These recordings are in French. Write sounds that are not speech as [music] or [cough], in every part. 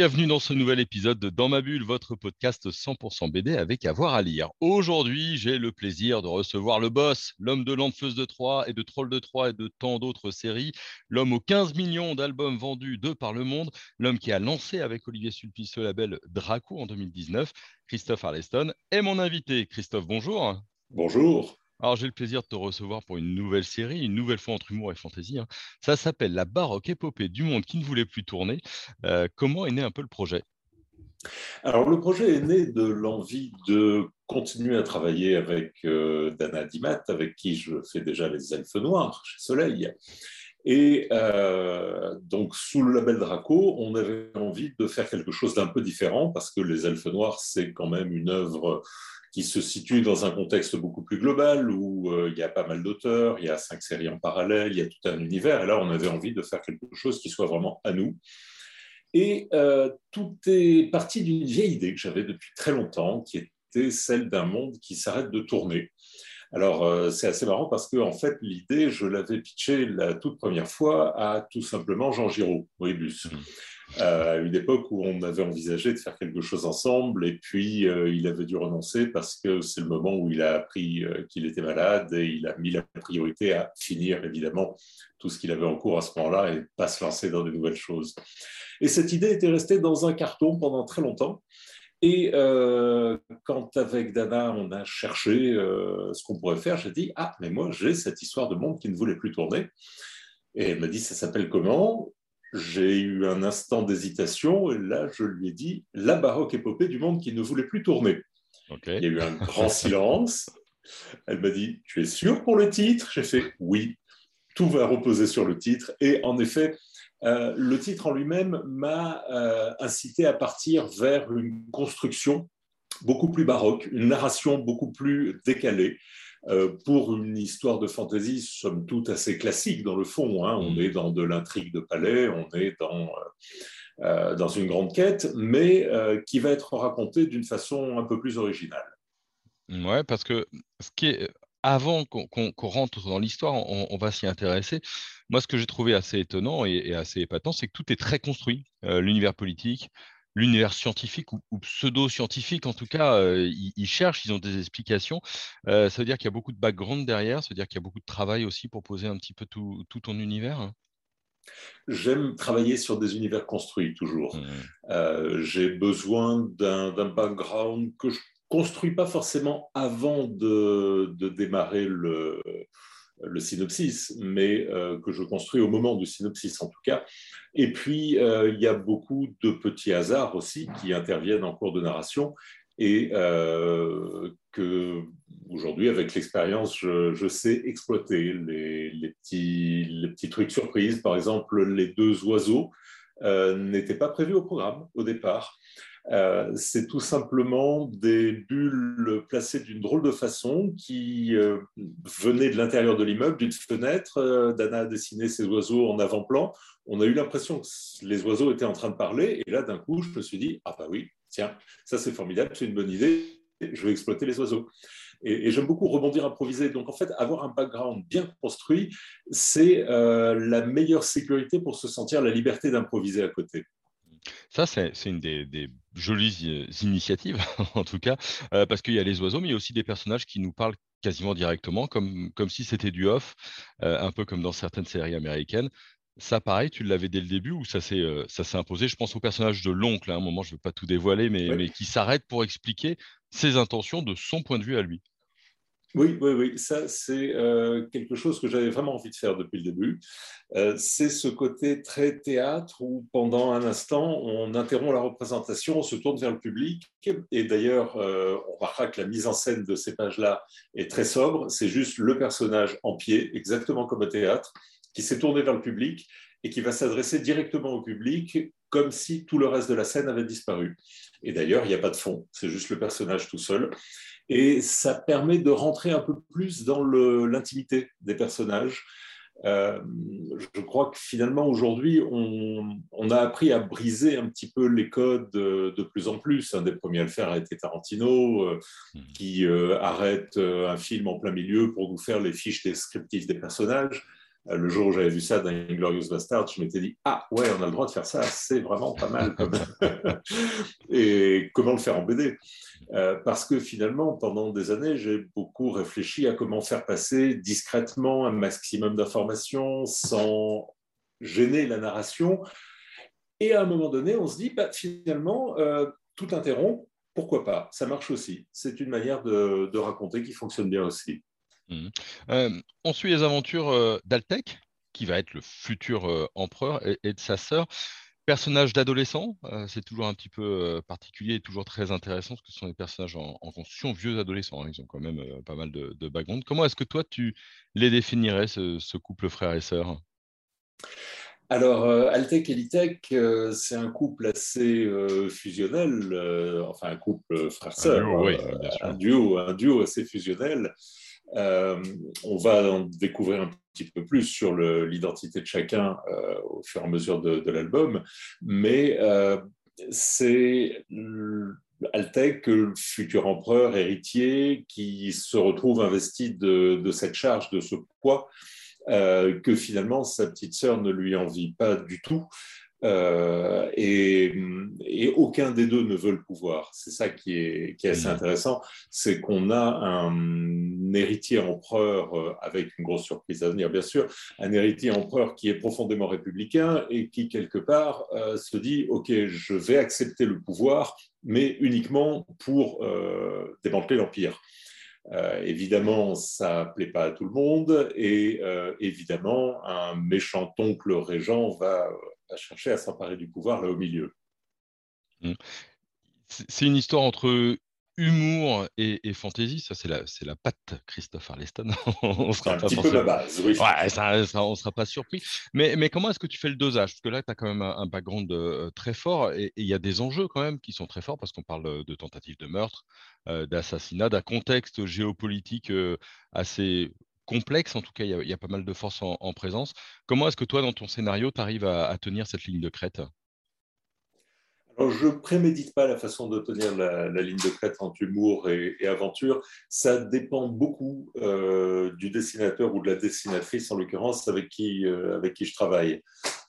Bienvenue dans ce nouvel épisode de Dans ma bulle, votre podcast 100% BD avec avoir à lire. Aujourd'hui, j'ai le plaisir de recevoir le boss, l'homme de l'Enfeuse de Troyes et de Troll de Troyes et de tant d'autres séries, l'homme aux 15 millions d'albums vendus de par le monde, l'homme qui a lancé avec Olivier Sulpice le label Draco en 2019, Christophe Arleston, est mon invité. Christophe, bonjour. Bonjour. Alors, j'ai le plaisir de te recevoir pour une nouvelle série, une nouvelle fois entre humour et fantaisie. hein. Ça s'appelle La baroque épopée du monde qui ne voulait plus tourner. Euh, comment est né un peu le projet? Alors, le projet est né de l'envie de continuer à travailler avec euh, Dana Dimat, avec qui je fais déjà les Elfes Noirs chez Soleil. Et euh, donc, sous le label Draco, on avait envie de faire quelque chose d'un peu différent parce que les Elfes Noirs, c'est quand même une œuvre qui se situe dans un contexte beaucoup plus global où euh, il y a pas mal d'auteurs, il y a cinq séries en parallèle, il y a tout un univers. Et là, on avait envie de faire quelque chose qui soit vraiment à nous. Et euh, tout est parti d'une vieille idée que j'avais depuis très longtemps, qui était celle d'un monde qui s'arrête de tourner. Alors, euh, c'est assez marrant parce que, en fait, l'idée, je l'avais pitchée la toute première fois à tout simplement Jean Giraud, Ribus. À une époque où on avait envisagé de faire quelque chose ensemble, et puis euh, il avait dû renoncer parce que c'est le moment où il a appris euh, qu'il était malade et il a mis la priorité à finir évidemment tout ce qu'il avait en cours à ce moment-là et pas se lancer dans de nouvelles choses. Et cette idée était restée dans un carton pendant très longtemps. Et euh, quand avec Dana, on a cherché ce qu'on pourrait faire, j'ai dit Ah, mais moi, j'ai cette histoire de monde qui ne voulait plus tourner. Et elle m'a dit Ça s'appelle comment? J'ai eu un instant d'hésitation, et là, je lui ai dit La baroque épopée du monde qui ne voulait plus tourner. Il y a eu un grand silence. Elle m'a dit Tu es sûr pour le titre? J'ai fait Oui, tout va reposer sur le titre. Et en effet, euh, le titre en lui-même m'a euh, incité à partir vers une construction beaucoup plus baroque, une narration beaucoup plus décalée. Euh, pour une histoire de fantasy, somme toute assez classique dans le fond. hein. On Mm. est dans de l'intrigue de palais, on est dans, euh, euh, dans une grande quête, mais euh, qui va être racontée d'une façon un peu plus originale. Ouais, parce que ce qui est avant qu'on rentre dans l'histoire, on, on va s'y intéresser. Moi, ce que j'ai trouvé assez étonnant et, et assez épatant, c'est que tout est très construit. Euh, l'univers politique, l'univers scientifique ou, ou pseudo-scientifique, en tout cas, euh, ils, ils cherchent, ils ont des explications. Euh, ça veut dire qu'il y a beaucoup de background derrière, ça veut dire qu'il y a beaucoup de travail aussi pour poser un petit peu tout, tout ton univers. hein? J'aime travailler sur des univers construits toujours. Mhm. Euh, j'ai besoin d'un d'un background que je construis pas forcément avant de, de démarrer le, le synopsis, mais euh, que je construis au moment du synopsis en tout cas. Et puis, euh, il y a beaucoup de petits hasards aussi qui interviennent en cours de narration et euh, que aujourd'hui, avec l'expérience, je, sais exploiter les, les petits, trucs surprises. Par exemple, les deux oiseaux n'étaient pas prévus au programme au départ. Euh, c'est tout simplement des bulles placées d'une drôle de façon qui euh, venaient de l'intérieur de l'immeuble, d'une fenêtre. Euh, Dana a dessiné ces oiseaux en avant-plan. On a eu l'impression que les oiseaux étaient en train de parler. Et là, d'un coup, je me suis dit, ah bah oui, tiens, ça c'est formidable, c'est une bonne idée, je vais exploiter les oiseaux. Et, j'aime beaucoup rebondir, improviser. Donc en fait, avoir un background bien construit, c'est euh, la meilleure sécurité pour se sentir la liberté d'improviser à côté. Ça, c'est une des, des jolies euh, initiatives, [laughs] en tout cas, euh, parce qu'il y a les oiseaux, mais il y a aussi des personnages qui nous parlent quasiment directement, comme, comme si c'était du off, euh, un peu comme dans certaines séries américaines. Ça, pareil, tu l'avais dès le début ou ça s'est euh, imposé? Je pense au personnage de l'oncle, à un moment, je ne veux pas tout dévoiler, mais, Oui. mais qui s'arrête pour expliquer ses intentions de son point de vue à lui. Oui, oui, oui, ça c'est euh, quelque chose que j'avais vraiment envie de faire depuis le début. Euh, c'est ce côté très théâtre où pendant un instant on interrompt la représentation, on se tourne vers le public. Et d'ailleurs euh, on remarquera que la mise en scène de ces pages-là est très sobre, c'est juste le personnage en pied, exactement comme au théâtre, qui s'est tourné vers le public et qui va s'adresser directement au public comme si tout le reste de la scène avait disparu. Et d'ailleurs, il n'y a pas de fond, c'est juste le personnage tout seul. Et ça permet de rentrer un peu plus dans l'intimité des personnages. Euh, je crois que finalement, aujourd'hui, on, a appris à briser un petit peu les codes de, plus en plus. Un des premiers à le faire a été Tarantino, euh, hmm. qui euh, arrête un film en plein milieu pour nous faire les fiches descriptives des personnages. Le jour où j'avais vu ça dans Inglorious Bastard, je m'étais dit Ah ouais, on a le droit de faire ça, c'est vraiment pas mal. [laughs] Et comment le faire en BD euh, parce que finalement, pendant des années, j'ai beaucoup réfléchi à comment faire passer discrètement un maximum d'informations sans gêner la narration. Et à un moment donné, on se dit, bah, finalement, euh, tout interrompre, pourquoi pas? Ça marche aussi. C'est une manière de, raconter qui fonctionne bien aussi. Mmh. Euh, on suit les aventures d'Altec, qui va être le futur empereur, et, et, de sa sœur personnage d'adolescent, euh, c'est toujours un petit peu euh, particulier et toujours très intéressant parce que ce sont des personnages en, construction, vieux adolescents, hein, ils ont quand même euh, pas mal de, background. Comment est-ce que toi tu les définirais, ce, couple frère et sœur? Alors, Altec et Litec, c'est un couple assez fusionnel, enfin un couple frère-sœur, un, duo, un duo assez fusionnel. Euh, on va en découvrir un petit peu plus sur l'identité de chacun euh, au fur et à mesure de, l'album, mais euh, c'est Altec, le futur empereur héritier, qui se retrouve investi de, cette charge, de ce poids, que finalement sa petite sœur ne lui envie pas du tout. Euh, et, aucun des deux ne veut le pouvoir. C'est ça qui est, qui est assez mmh. intéressant, c'est qu'on a un héritier empereur, euh, avec une grosse surprise à venir bien sûr, un héritier empereur qui est profondément républicain et qui quelque part euh, se dit, OK, je vais accepter le pouvoir, mais uniquement pour démanteler l'Empire. évidemment, ça ne plaît pas à tout le monde et évidemment, un méchant oncle régent va à chercher à s'emparer du pouvoir là au milieu. Mmh. C'est une histoire entre humour et, et fantaisie, ça c'est la, c'est la patte Christophe Arleston. [laughs] on sera un pas petit peu la base, oui. on ne sera pas surpris. Mais, mais, comment est-ce que tu fais le dosage? Parce que là, tu as quand même un, background euh, très fort et il y a des enjeux quand même qui sont très forts parce qu'on parle de tentatives de meurtre, euh, d'assassinat, d'un contexte géopolitique euh, assez complexe, en tout cas, il y a, pas mal de forces en, présence. Comment est-ce que toi, dans ton scénario, tu arrives à, tenir cette ligne de crête? Alors, je prémédite pas la façon de tenir la, ligne de crête entre humour et, aventure. Ça dépend beaucoup euh, du dessinateur ou de la dessinatrice, en l'occurrence, avec, qui, euh, avec qui je travaille.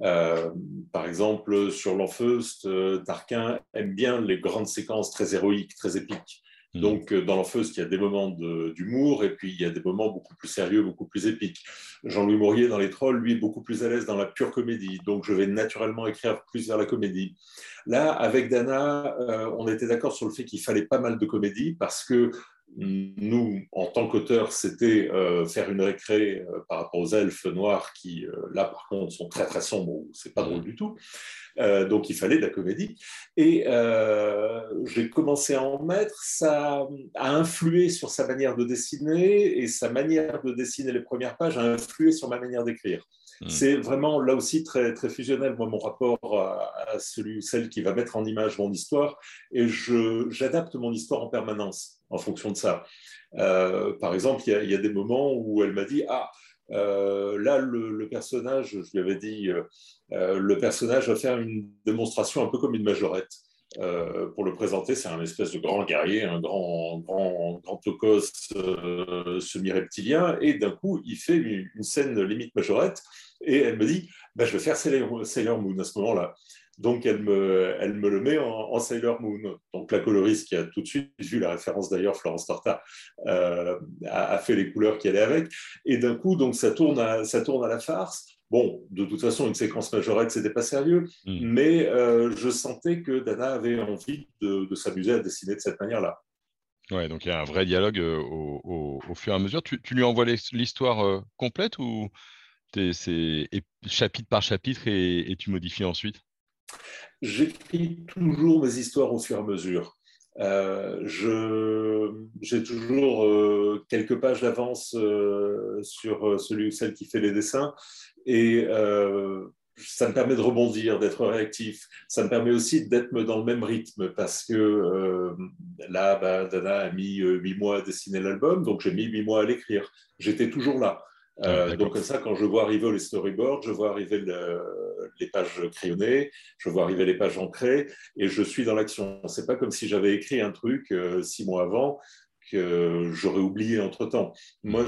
Euh, par exemple, sur l'Enfeust, Tarquin aime bien les grandes séquences très héroïques, très épiques. Mm. Donc, euh, dans l'Enfeuse, il y a des moments d'humour et puis il y a des moments beaucoup plus sérieux, beaucoup plus épiques. Jean-Louis Maurier, dans Les Trolls, lui, est beaucoup plus à l'aise dans la pure comédie. Donc, je vais naturellement écrire plus vers la comédie. Là, avec Dana, euh, on était d'accord sur le fait qu'il fallait pas mal de comédie parce que nous, en tant qu'auteurs, c'était euh, faire une récré par rapport aux elfes noirs qui, là, par contre, sont très très sombres. C'est pas drôle du tout. Euh, donc il fallait de la comédie. Et euh, j'ai commencé à en mettre, ça a influé sur sa manière de dessiner, et sa manière de dessiner les premières pages a influé sur ma manière d'écrire. Hmm. C'est vraiment là aussi très, très fusionnel, moi, mon rapport à, celui celle qui va mettre en image mon histoire, et j'adapte mon histoire en permanence en fonction de ça. Euh, par exemple, il y, a des moments où elle m'a dit Ah, euh, là, le, personnage, je lui avais dit, euh, le personnage va faire une démonstration un peu comme une majorette. Pour le présenter, c'est un espèce de grand guerrier, un grand, grand, grand tocos semi-reptilien, et d'un coup, il fait une, scène limite majorette, et elle me dit, bah, je vais faire Sailor Moon à ce moment-là. Donc, elle me, elle me le met en, Sailor Moon. Donc, la coloriste, qui a tout de suite vu la référence d'ailleurs, Florence Torta, euh, a, fait les couleurs qui allaient avec. Et d'un coup, donc, ça tourne, ça tourne à la farce. Bon, de toute façon, une séquence majorette, c'était pas sérieux, hmm. mais euh, je sentais que Dana avait envie de, s'amuser à dessiner de cette manière-là. Ouais, donc il y a un vrai dialogue euh, au, fur et à mesure. Tu, lui envoies l'histoire complète ou c'est chapitre par chapitre et tu modifies ensuite? J'écris toujours mes histoires au fur et à mesure. Euh, j'ai toujours euh, quelques pages d'avance euh, sur celui ou celle qui fait les dessins et ça me permet de rebondir, d'être réactif. Ça me permet aussi d'être dans le même rythme parce que là, bah, Dana a mis huit mois à dessiner l'album, donc j'ai mis huit mois à l'écrire. J'étais toujours là. Euh, donc comme ça, quand je vois arriver les storyboards, je vois arriver les pages crayonnées, je vois arriver les pages ancrées, et je suis dans l'action. C'est pas comme si j'avais écrit un truc euh, six mois avant que j'aurais oublié entre temps. Moi,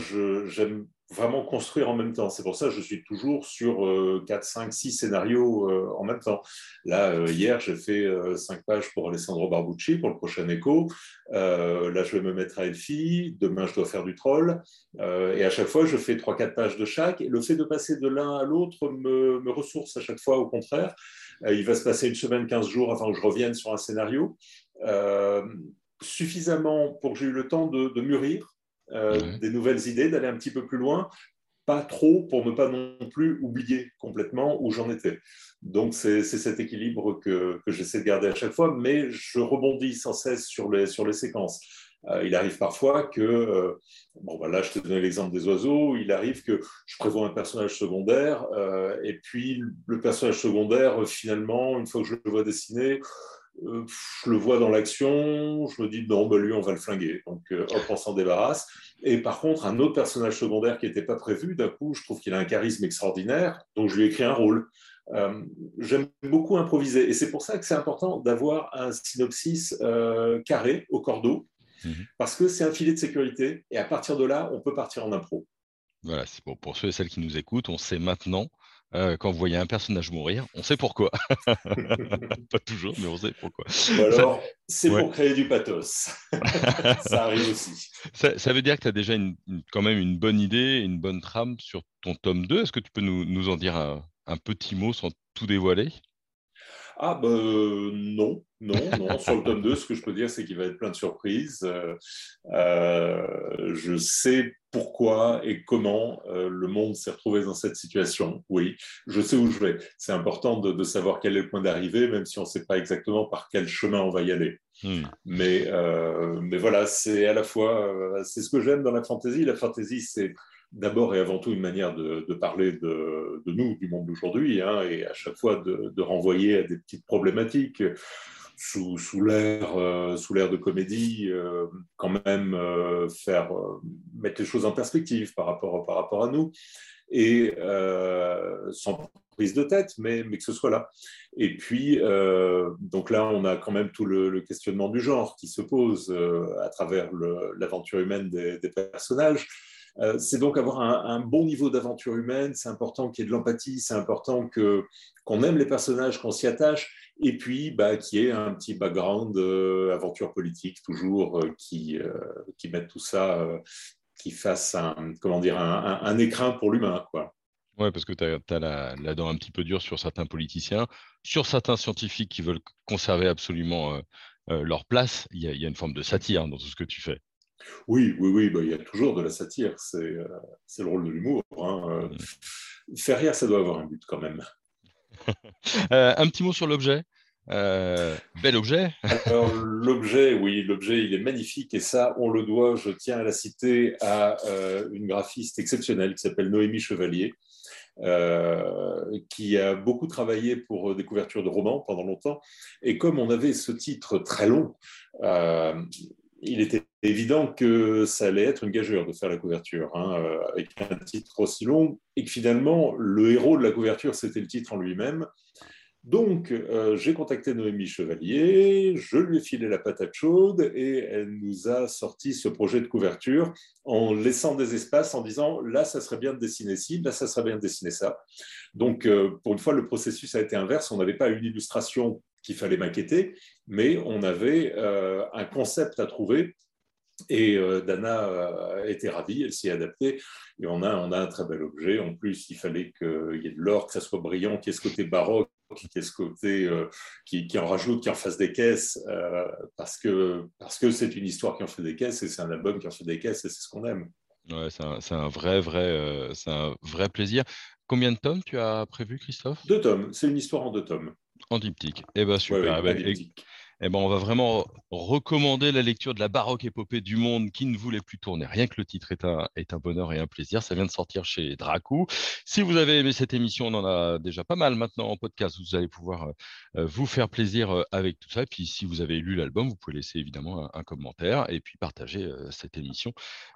j'aime vraiment construire en même temps. C'est pour ça que je suis toujours sur 4, 5, 6 scénarios euh, en même temps. Là, euh, hier, j'ai fait 5 euh, pages pour Alessandro Barbucci pour le prochain écho. là, je vais me mettre à Elfie. Demain, je dois faire du troll. et à chaque fois, je fais 3-4 pages de chaque. Et le fait de passer de l'un à l'autre me, ressource à chaque fois, au contraire. il va se passer une semaine, 15 jours avant que je revienne sur un scénario. suffisamment pour que j'ai eu le temps de mûrir euh, des nouvelles idées, d'aller un petit peu plus loin, pas trop pour ne pas non plus oublier complètement où j'en étais. Donc c'est cet équilibre que, j'essaie de garder à chaque fois, mais je rebondis sans cesse sur les, sur les séquences. Euh, il arrive parfois que, euh, bon voilà, je te donne l'exemple des oiseaux, il arrive que je prévois un personnage secondaire, et puis le personnage secondaire, finalement, une fois que je le vois dessiner, euh, je le vois dans l'action, je me dis non, bah, lui, on va le flinguer. Donc, euh, hop, on s'en débarrasse. Et par contre, un autre personnage secondaire qui n'était pas prévu, d'un coup, je trouve qu'il a un charisme extraordinaire, donc je lui écris un rôle. Euh, j'aime beaucoup improviser. Et c'est pour ça que c'est important d'avoir un synopsis carré au cordeau, mhm. parce que c'est un filet de sécurité. Et à partir de là, on peut partir en impro. Voilà, c'est bon. Pour ceux et celles qui nous écoutent, on sait maintenant euh, quand vous voyez un personnage mourir, on sait pourquoi. [laughs] Pas toujours, mais on sait pourquoi. alors, c'est pour créer du pathos. [laughs] ça arrive aussi. Ça, veut dire que tu as déjà quand même une bonne idée, une bonne trame sur ton tome 2. Est-ce que tu peux nous, en dire un, petit mot sans tout dévoiler? Ah ben non, non, non. Sur le tome 2, ce que je peux dire, c'est qu'il va être plein de surprises. Euh, euh, je sais pourquoi et comment le monde s'est retrouvé dans cette situation. Oui, je sais où je vais. C'est important de, savoir quel est le point d'arrivée, même si on ne sait pas exactement par quel chemin on va y aller. Hmm. Mais, mais voilà, c'est à la fois, c'est ce que j'aime dans la fantaisie. La fantaisie, c'est d'abord et avant tout une manière de, parler de, nous, du monde d'aujourd'hui, hein, et à chaque fois de, renvoyer à des petites problématiques sous, sous l'air euh, de comédie, euh, quand même euh, faire mettre les choses en perspective par rapport, par rapport à nous, et sans prise de tête, mais, mais que ce soit là. Et puis, donc là, on a quand même tout le, questionnement du genre qui se pose à travers l'aventure humaine des, des personnages. Euh, c'est donc avoir un, bon niveau d'aventure humaine, c'est important qu'il y ait de l'empathie, c'est important que, qu'on aime les personnages, qu'on s'y attache, et puis bah, qu'il y ait un petit background euh, aventure politique toujours euh, qui, qui mette tout ça, qui fasse un, comment dire, un, écrin pour l'humain. Quoi. Oui, parce que tu as, la, dent un petit peu dure sur certains politiciens, sur certains scientifiques qui veulent conserver absolument leur place. Il y, a, une forme de satire dans tout ce que tu fais. Oui, oui, oui, bah, il y a toujours de la satire, c'est euh, le rôle de l'humour. Hein. Euh, faire rire, ça doit avoir un but quand même. [laughs] Euh, un petit mot sur l'objet. bel objet. Alors l'objet, oui, l'objet, il est magnifique et ça, on le doit, je tiens à la citer, à une graphiste exceptionnelle qui s'appelle Noémie Chevalier, qui a beaucoup travaillé pour des couvertures de romans pendant longtemps. Et comme on avait ce titre très long, il était évident que ça allait être une gageure de faire la couverture, hein, euh, avec un titre aussi long, et que finalement, le héros de la couverture, c'était le titre en lui-même. Donc, euh, j'ai contacté Noémie Chevalier, je lui ai filé la patate chaude et elle nous a sorti ce projet de couverture en laissant des espaces, en disant là, ça serait bien de dessiner ci, là, ça serait bien de dessiner ça. Donc, euh, pour une fois, le processus a été inverse. On n'avait pas une illustration qu'il fallait maqueter, mais on avait euh, un concept à trouver et euh, Dana euh, était ravie, elle s'y est adaptée, et on a, on a un très bel objet. En plus, il fallait qu'il y ait de l'or, que ça soit brillant, qu'il y ait ce côté baroque, qu'il y ait ce côté qui, en rajoute, qui en fasse des caisses, parce que parce que c'est une histoire qui en fait des caisses, et c'est un album qui en fait des caisses, et c'est ce qu'on aime. Ouais, c'est un, vrai, vrai, c'est un vrai plaisir. Combien de tomes tu as prévu, Christophe? Deux tomes. C'est une histoire en deux tomes. En diptyque. Eh bien, super. Eh ben, eh ben, on va vraiment recommander la lecture de la baroque épopée du monde qui ne voulait plus tourner. Rien que le titre est un, est un bonheur et un plaisir. Ça vient de sortir chez Dracou. Si vous avez aimé cette émission, on en a déjà pas mal maintenant en podcast. Vous allez pouvoir euh, vous faire plaisir euh, avec tout ça. Et puis, si vous avez lu l'album, vous pouvez laisser évidemment un, commentaire et puis partager euh, cette émission,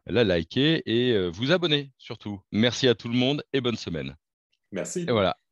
la liker et vous abonner surtout. Merci à tout le monde et bonne semaine. Merci. Et voilà.